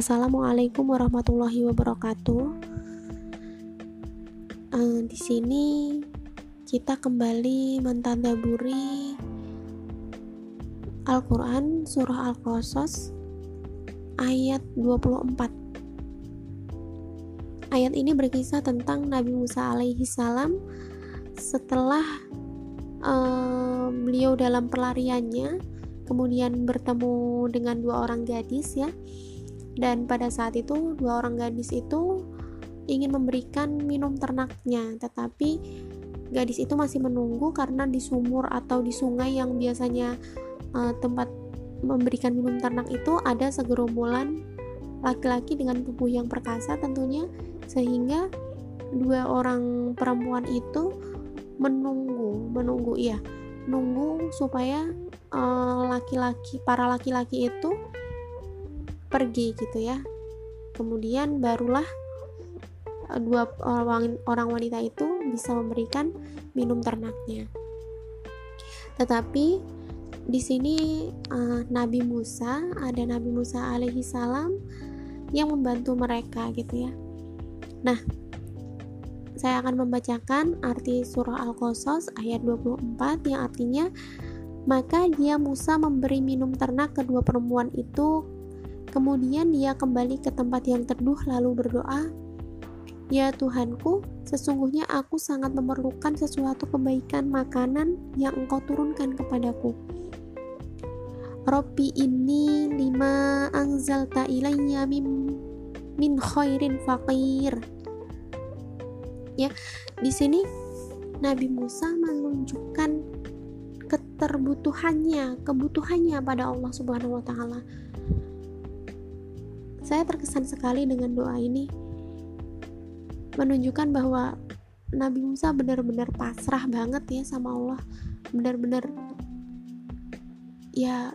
Assalamualaikum warahmatullahi wabarakatuh. Uh, di sini kita kembali mentadaburi Al-Quran Surah Al-Qasas ayat 24 Ayat ini berkisah tentang Nabi Musa alaihi salam setelah uh, beliau dalam pelariannya kemudian bertemu dengan dua orang gadis ya dan pada saat itu dua orang gadis itu ingin memberikan minum ternaknya. Tetapi gadis itu masih menunggu karena di sumur atau di sungai yang biasanya uh, tempat memberikan minum ternak itu ada segerombolan laki-laki dengan tubuh yang perkasa tentunya sehingga dua orang perempuan itu menunggu menunggu ya nunggu supaya eh, laki-laki uh, para laki-laki itu pergi gitu ya. Kemudian barulah uh, dua orang orang wanita itu bisa memberikan minum ternaknya. Tetapi di sini uh, Nabi Musa ada Nabi Musa alaihi salam yang membantu mereka gitu ya. Nah saya akan membacakan arti surah Al-Qasas ayat 24 yang artinya maka dia Musa memberi minum ternak kedua perempuan itu kemudian dia kembali ke tempat yang teduh lalu berdoa Ya Tuhanku, sesungguhnya aku sangat memerlukan sesuatu kebaikan makanan yang engkau turunkan kepadaku. Robbi ini lima ta ilayya min, min khairin faqir. Ya, di sini Nabi Musa menunjukkan keterbutuhannya, kebutuhannya pada Allah Subhanahu wa taala. Saya terkesan sekali dengan doa ini. Menunjukkan bahwa Nabi Musa benar-benar pasrah banget ya sama Allah. Benar-benar ya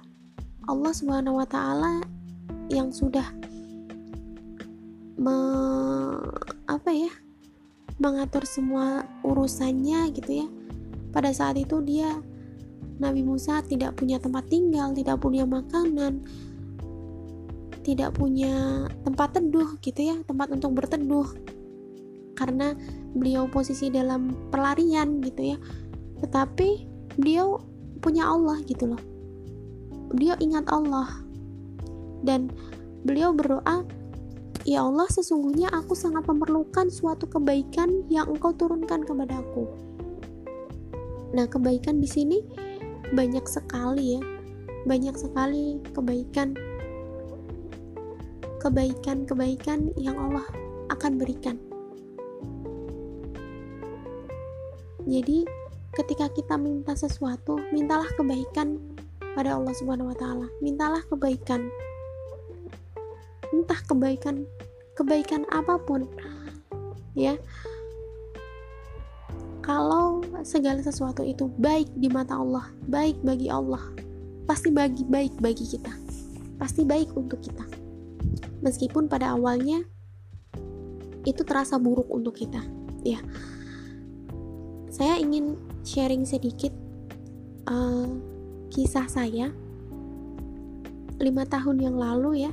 Allah Subhanahu wa taala yang sudah me, apa ya? mengatur semua urusannya gitu ya. Pada saat itu dia Nabi Musa tidak punya tempat tinggal, tidak punya makanan, tidak punya tempat teduh gitu ya, tempat untuk berteduh. Karena beliau posisi dalam pelarian gitu ya. Tetapi beliau punya Allah gitu loh beliau ingat Allah dan beliau berdoa Ya Allah, sesungguhnya aku sangat memerlukan suatu kebaikan yang Engkau turunkan kepadaku. Nah, kebaikan di sini banyak sekali ya. Banyak sekali kebaikan kebaikan-kebaikan yang Allah akan berikan. Jadi, ketika kita minta sesuatu, mintalah kebaikan pada Allah Subhanahu wa taala. Mintalah kebaikan. Entah kebaikan kebaikan apa pun. Ya. Kalau segala sesuatu itu baik di mata Allah, baik bagi Allah, pasti bagi baik bagi kita. Pasti baik untuk kita. Meskipun pada awalnya itu terasa buruk untuk kita, ya. Saya ingin sharing sedikit uh, kisah saya lima tahun yang lalu ya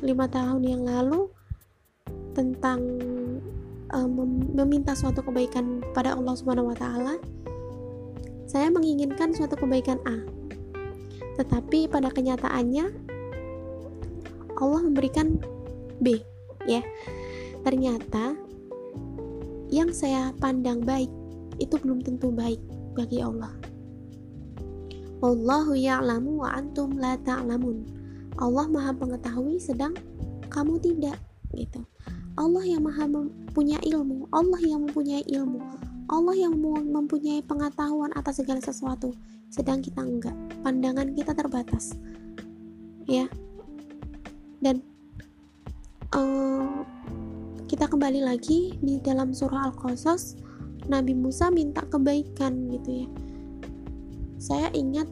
lima tahun yang lalu tentang um, meminta suatu kebaikan pada Allah Subhanahu Wa Taala saya menginginkan suatu kebaikan A tetapi pada kenyataannya Allah memberikan B ya ternyata yang saya pandang baik itu belum tentu baik bagi Allah Allahu ya'lamu wa antum la ta'lamun. Allah Maha mengetahui sedang kamu tidak gitu. Allah yang Maha mempunyai ilmu, Allah yang mempunyai ilmu, Allah yang mempunyai pengetahuan atas segala sesuatu, sedang kita enggak. Pandangan kita terbatas. Ya. Dan uh, kita kembali lagi di dalam surah Al-Qasas, Nabi Musa minta kebaikan gitu ya saya ingat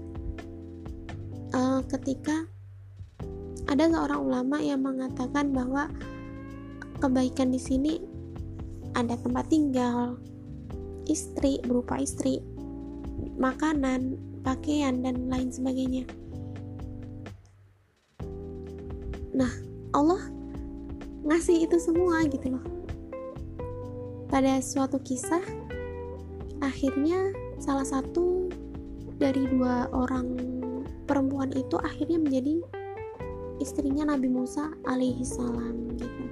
uh, ketika ada seorang ulama yang mengatakan bahwa kebaikan di sini ada tempat tinggal, istri berupa istri, makanan, pakaian dan lain sebagainya. Allah ngasih itu semua gitu loh. Pada suatu kisah akhirnya salah satu dari dua orang perempuan itu akhirnya menjadi istrinya Nabi Musa alaihi salam gitu.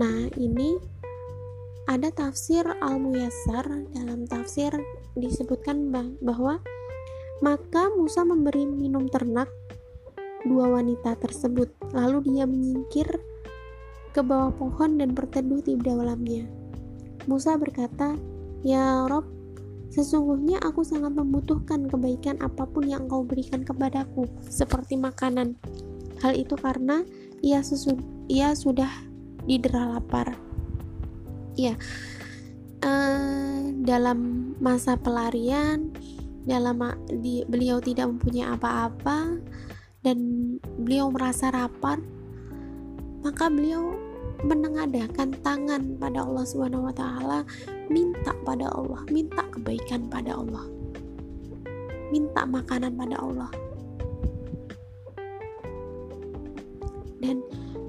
Nah, ini ada tafsir Al-Muyassar. Dalam tafsir disebutkan bahwa maka Musa memberi minum ternak dua wanita tersebut lalu dia menyingkir ke bawah pohon dan berteduh di dalamnya. Musa berkata ya Rob sesungguhnya aku sangat membutuhkan kebaikan apa pun yang engkau berikan kepadaku seperti makanan. Hal itu karena ia, sesu ia sudah didera lapar. Ya uh, dalam masa pelarian dalam di, beliau tidak mempunyai apa-apa dan beliau merasa lapar maka beliau menengadahkan tangan pada Allah Subhanahu wa taala minta pada Allah minta kebaikan pada Allah minta makanan pada Allah. Dan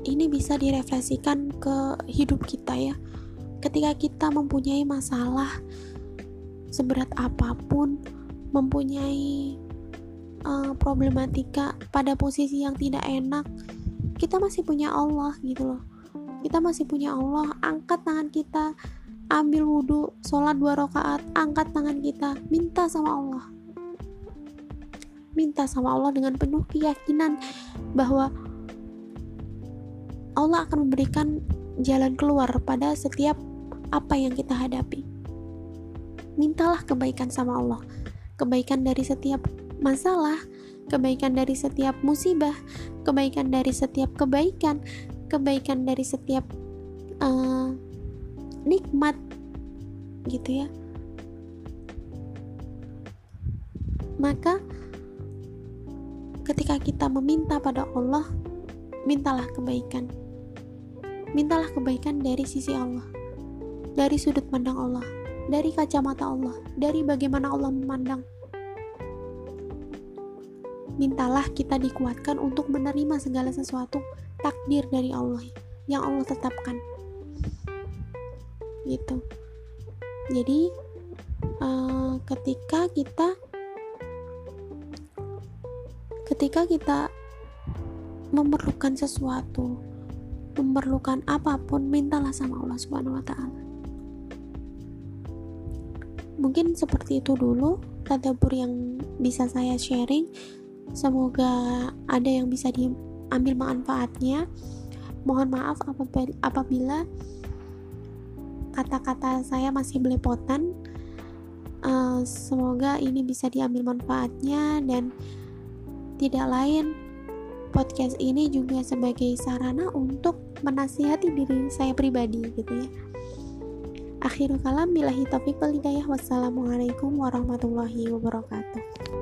ini bisa direfleksikan ke hidup kita ya. Ketika kita mempunyai masalah seberat apa pun, mempunyai uh, problematika pada posisi yang tidak enak, kita masih punya Allah gitu loh. Kita masih punya Allah, angkat tangan kita, ambil wudhu, sholat dua rakaat, angkat tangan kita, minta sama Allah. Minta sama Allah dengan penuh keyakinan bahwa Allah akan memberikan jalan keluar pada setiap apa yang kita hadapi. Mintalah kebaikan sama Allah, kebaikan dari setiap masalah, kebaikan dari setiap musibah, kebaikan dari setiap kebaikan, kebaikan dari setiap uh, nikmat, gitu ya. Maka, ketika kita meminta pada Allah, mintalah kebaikan. Mintalah kebaikan dari sisi Allah dari sudut pandang Allah, dari kacamata Allah, dari bagaimana Allah memandang. Mintalah kita dikuatkan untuk menerima segala sesuatu takdir dari Allah yang Allah tetapkan. Gitu. Jadi uh, ketika kita ketika kita memerlukan sesuatu, memerlukan apa pun, mintalah sama Allah Subhanahu wa taala mungkin seperti itu dulu tadabur yang bisa saya sharing semoga ada yang bisa diambil manfaatnya mohon maaf apabila kata-kata saya masih belepotan uh, semoga ini bisa diambil manfaatnya dan tidak lain podcast ini juga sebagai sarana untuk menasihati diri saya pribadi gitu ya Akhirul kalam billahi taufiq wal hidayah. Wassalamualaikum warahmatullahi wabarakatuh.